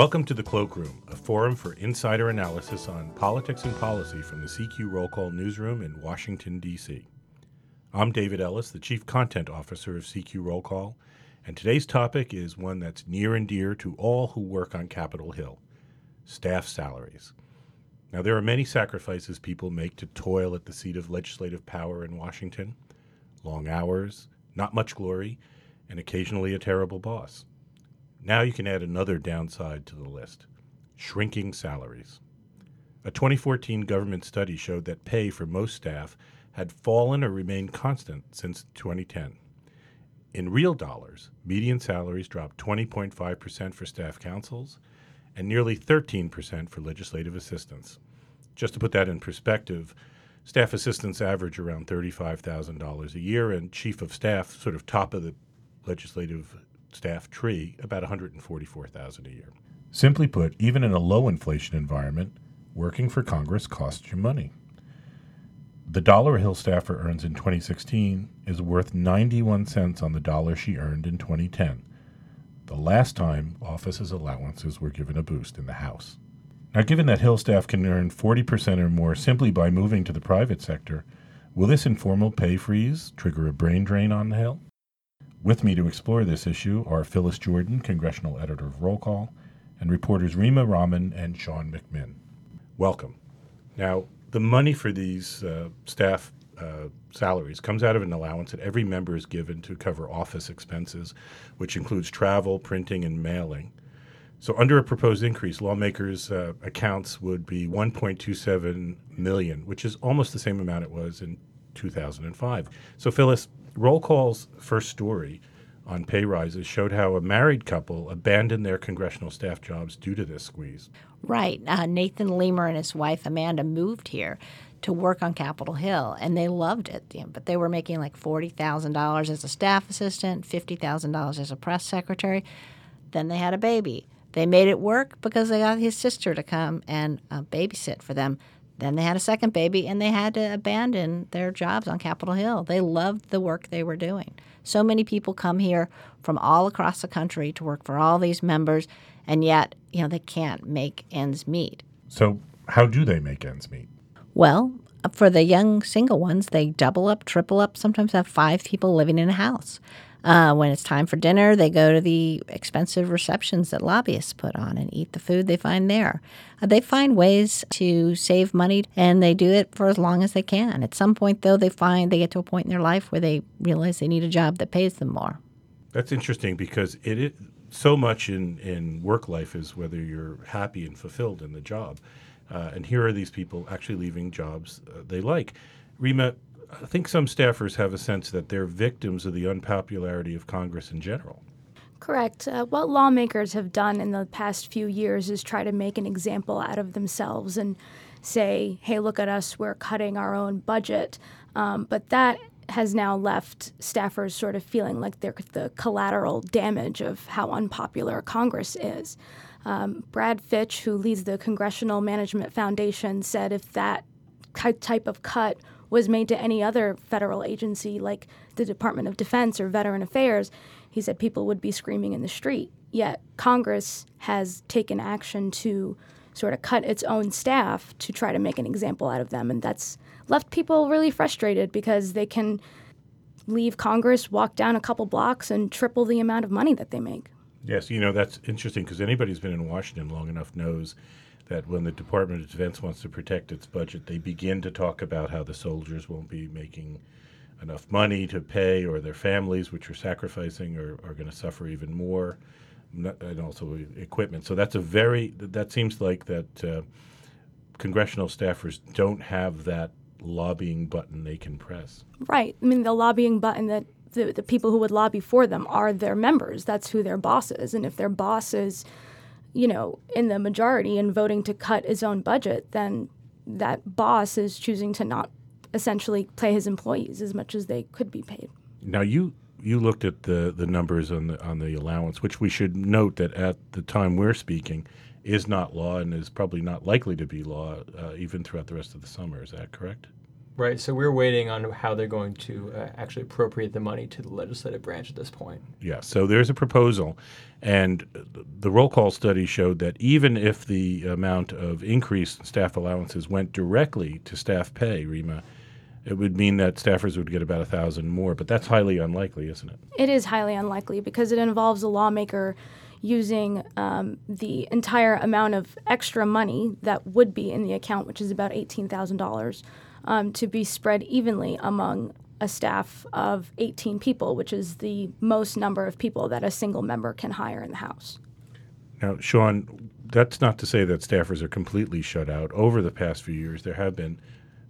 Welcome to the Cloakroom, a forum for insider analysis on politics and policy from the CQ Roll Call newsroom in Washington, D.C. I'm David Ellis, the Chief Content Officer of CQ Roll Call, and today's topic is one that's near and dear to all who work on Capitol Hill staff salaries. Now, there are many sacrifices people make to toil at the seat of legislative power in Washington long hours, not much glory, and occasionally a terrible boss. Now you can add another downside to the list shrinking salaries. A 2014 government study showed that pay for most staff had fallen or remained constant since 2010. In real dollars, median salaries dropped 20.5% for staff counsels and nearly 13% for legislative assistants. Just to put that in perspective, staff assistants average around $35,000 a year, and chief of staff, sort of top of the legislative staff tree, about 144,000 a year. Simply put, even in a low inflation environment, working for Congress costs you money. The dollar a Hill staffer earns in 2016 is worth 91 cents on the dollar she earned in 2010, the last time office's allowances were given a boost in the House. Now, given that Hill staff can earn 40% or more simply by moving to the private sector, will this informal pay freeze trigger a brain drain on the Hill? With me to explore this issue are Phyllis Jordan, congressional editor of Roll Call, and reporters Rema Rahman and Sean McMinn. Welcome. Now, the money for these uh, staff uh, salaries comes out of an allowance that every member is given to cover office expenses, which includes travel, printing, and mailing. So, under a proposed increase, lawmakers' uh, accounts would be 1.27 million, which is almost the same amount it was in 2005. So, Phyllis, Roll Call's first story on pay rises showed how a married couple abandoned their congressional staff jobs due to this squeeze. Right. Uh, Nathan Leamer and his wife Amanda moved here to work on Capitol Hill, and they loved it. But they were making like forty thousand dollars as a staff assistant, fifty thousand dollars as a press secretary. Then they had a baby. They made it work because they got his sister to come and uh, babysit for them. Then they had a second baby and they had to abandon their jobs on Capitol Hill. They loved the work they were doing. So many people come here from all across the country to work for all these members, and yet, you know, they can't make ends meet. So, how do they make ends meet? Well, for the young single ones, they double up, triple up, sometimes have five people living in a house. Uh, when it's time for dinner, they go to the expensive receptions that lobbyists put on and eat the food they find there. Uh, they find ways to save money and they do it for as long as they can. At some point, though, they find they get to a point in their life where they realize they need a job that pays them more. That's interesting because it is so much in, in work life is whether you're happy and fulfilled in the job. Uh, and here are these people actually leaving jobs uh, they like. Rema, I think some staffers have a sense that they're victims of the unpopularity of Congress in general. Correct. Uh, what lawmakers have done in the past few years is try to make an example out of themselves and say, hey, look at us, we're cutting our own budget. Um, but that has now left staffers sort of feeling like they're the collateral damage of how unpopular Congress is. Um, Brad Fitch, who leads the Congressional Management Foundation, said if that type of cut was made to any other federal agency like the Department of Defense or Veteran Affairs, he said people would be screaming in the street. Yet Congress has taken action to sort of cut its own staff to try to make an example out of them. And that's left people really frustrated because they can leave Congress, walk down a couple blocks, and triple the amount of money that they make. Yes, you know, that's interesting because anybody who's been in Washington long enough knows that when the Department of Defense wants to protect its budget, they begin to talk about how the soldiers won't be making enough money to pay, or their families, which are sacrificing, are, are going to suffer even more, and also equipment. So that's a very that seems like that uh, congressional staffers don't have that lobbying button they can press. Right. I mean, the lobbying button that the, the people who would lobby for them are their members. That's who their boss is. And if their boss is you know, in the majority and voting to cut his own budget, then that boss is choosing to not essentially pay his employees as much as they could be paid. Now you you looked at the the numbers on the on the allowance, which we should note that at the time we're speaking is not law and is probably not likely to be law uh, even throughout the rest of the summer. Is that correct? Right, so we're waiting on how they're going to uh, actually appropriate the money to the legislative branch at this point. Yeah, so there's a proposal, and the roll call study showed that even if the amount of increased staff allowances went directly to staff pay, Rema, it would mean that staffers would get about a thousand more. But that's highly unlikely, isn't it? It is highly unlikely because it involves a lawmaker using um, the entire amount of extra money that would be in the account, which is about $18,000, um, to be spread evenly among a staff of 18 people, which is the most number of people that a single member can hire in the House. Now, Sean, that's not to say that staffers are completely shut out. Over the past few years, there have been,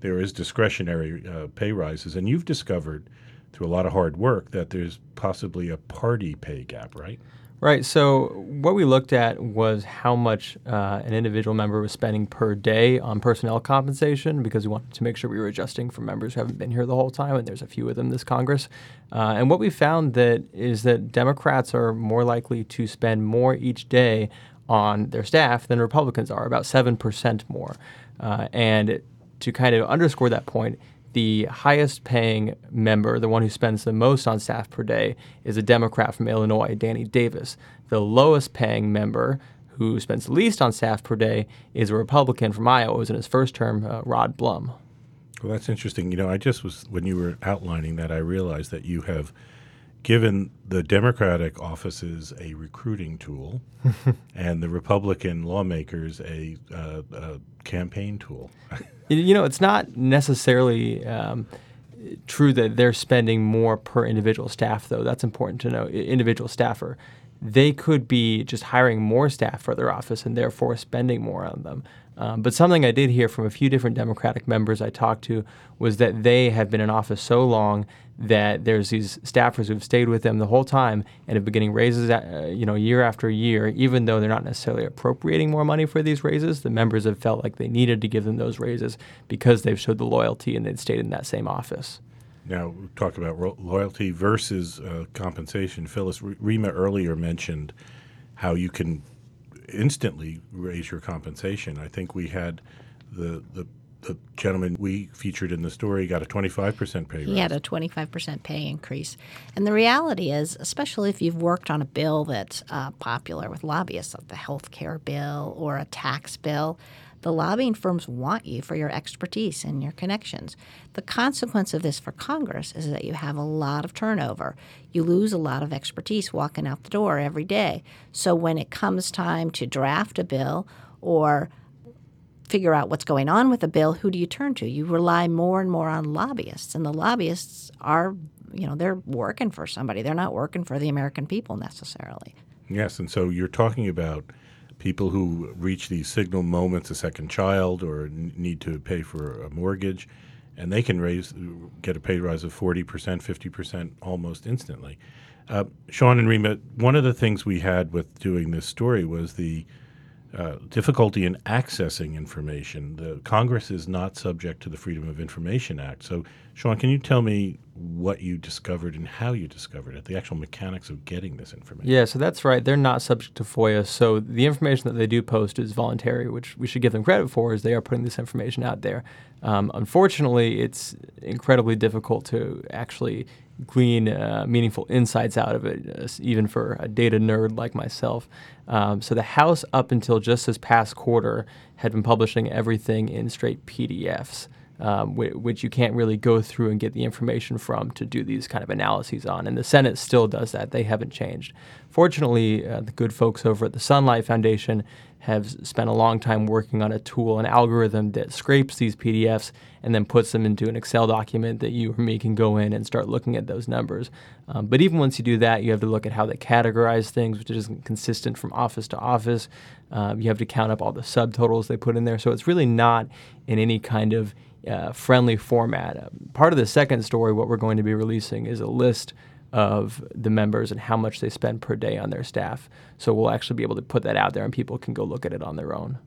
there is discretionary uh, pay rises, and you've discovered through a lot of hard work that there's possibly a party pay gap, right? Right. So what we looked at was how much uh, an individual member was spending per day on personnel compensation because we wanted to make sure we were adjusting for members who haven't been here the whole time, and there's a few of them this Congress. Uh, and what we found that is that Democrats are more likely to spend more each day on their staff than Republicans are, about seven percent more. Uh, and to kind of underscore that point, the highest paying member, the one who spends the most on staff per day, is a Democrat from Illinois, Danny Davis. The lowest paying member, who spends the least on staff per day, is a Republican from Iowa. It was in his first term, uh, Rod Blum. Well, that's interesting. You know, I just was, when you were outlining that, I realized that you have given the Democratic offices a recruiting tool and the Republican lawmakers a, uh, a campaign tool. you know, it's not necessarily um, true that they're spending more per individual staff, though. That's important to know. Individual staffer. They could be just hiring more staff for their office and therefore spending more on them. Um, but something I did hear from a few different Democratic members I talked to was that they have been in office so long that there's these staffers who've stayed with them the whole time and have been getting raises, uh, you know, year after year, even though they're not necessarily appropriating more money for these raises. The members have felt like they needed to give them those raises because they've showed the loyalty and they'd stayed in that same office. Now, talk about ro- loyalty versus uh, compensation. Phyllis Rema earlier mentioned how you can instantly raise your compensation. I think we had the the the gentleman we featured in the story got a 25% pay raise. He had a 25% pay increase. And the reality is, especially if you've worked on a bill that's uh, popular with lobbyists, like the health care bill or a tax bill, the lobbying firms want you for your expertise and your connections. The consequence of this for Congress is that you have a lot of turnover. You lose a lot of expertise walking out the door every day. So when it comes time to draft a bill or figure out what's going on with a bill, who do you turn to? You rely more and more on lobbyists, and the lobbyists are, you know, they're working for somebody. They're not working for the American people necessarily. Yes, and so you're talking about people who reach these signal moments, a second child, or need to pay for a mortgage, and they can raise get a pay rise of forty percent, fifty percent almost instantly. Uh, Sean and Rema, one of the things we had with doing this story was the uh, difficulty in accessing information. The Congress is not subject to the Freedom of Information Act. So, Sean, can you tell me what you discovered and how you discovered it, the actual mechanics of getting this information? Yeah, so that's right. They're not subject to FOIA. So the information that they do post is voluntary, which we should give them credit for, as they are putting this information out there. Um, unfortunately, it's incredibly difficult to actually glean uh, meaningful insights out of it, uh, even for a data nerd like myself. Um, so the House, up until just this past quarter, had been publishing everything in straight PDFs. Um, which you can't really go through and get the information from to do these kind of analyses on. And the Senate still does that. They haven't changed. Fortunately, uh, the good folks over at the Sunlight Foundation have spent a long time working on a tool, an algorithm that scrapes these PDFs and then puts them into an Excel document that you or me can go in and start looking at those numbers. Um, but even once you do that, you have to look at how they categorize things, which isn't consistent from office to office. Um, you have to count up all the subtotals they put in there. So it's really not in any kind of uh, friendly format. Uh, part of the second story, what we're going to be releasing, is a list of the members and how much they spend per day on their staff. So we'll actually be able to put that out there and people can go look at it on their own.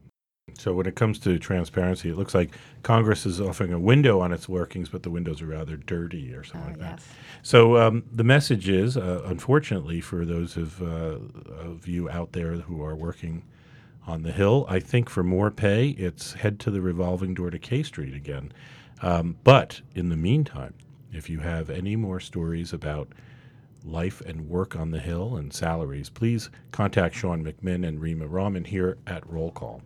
So when it comes to transparency, it looks like Congress is offering a window on its workings, but the windows are rather dirty or something uh, like yes. that. So um, the message is, uh, unfortunately, for those of, uh, of you out there who are working on the Hill, I think for more pay, it's head to the revolving door to K Street again. Um, but in the meantime, if you have any more stories about life and work on the Hill and salaries, please contact Sean McMinn and Rema Rahman here at Roll Call.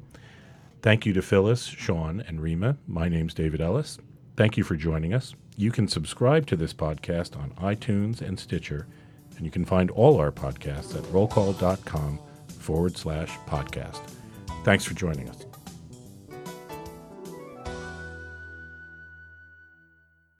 Thank you to Phyllis, Sean, and Rema. My name's David Ellis. Thank you for joining us. You can subscribe to this podcast on iTunes and Stitcher, and you can find all our podcasts at rollcall.com forward slash podcast. Thanks for joining us.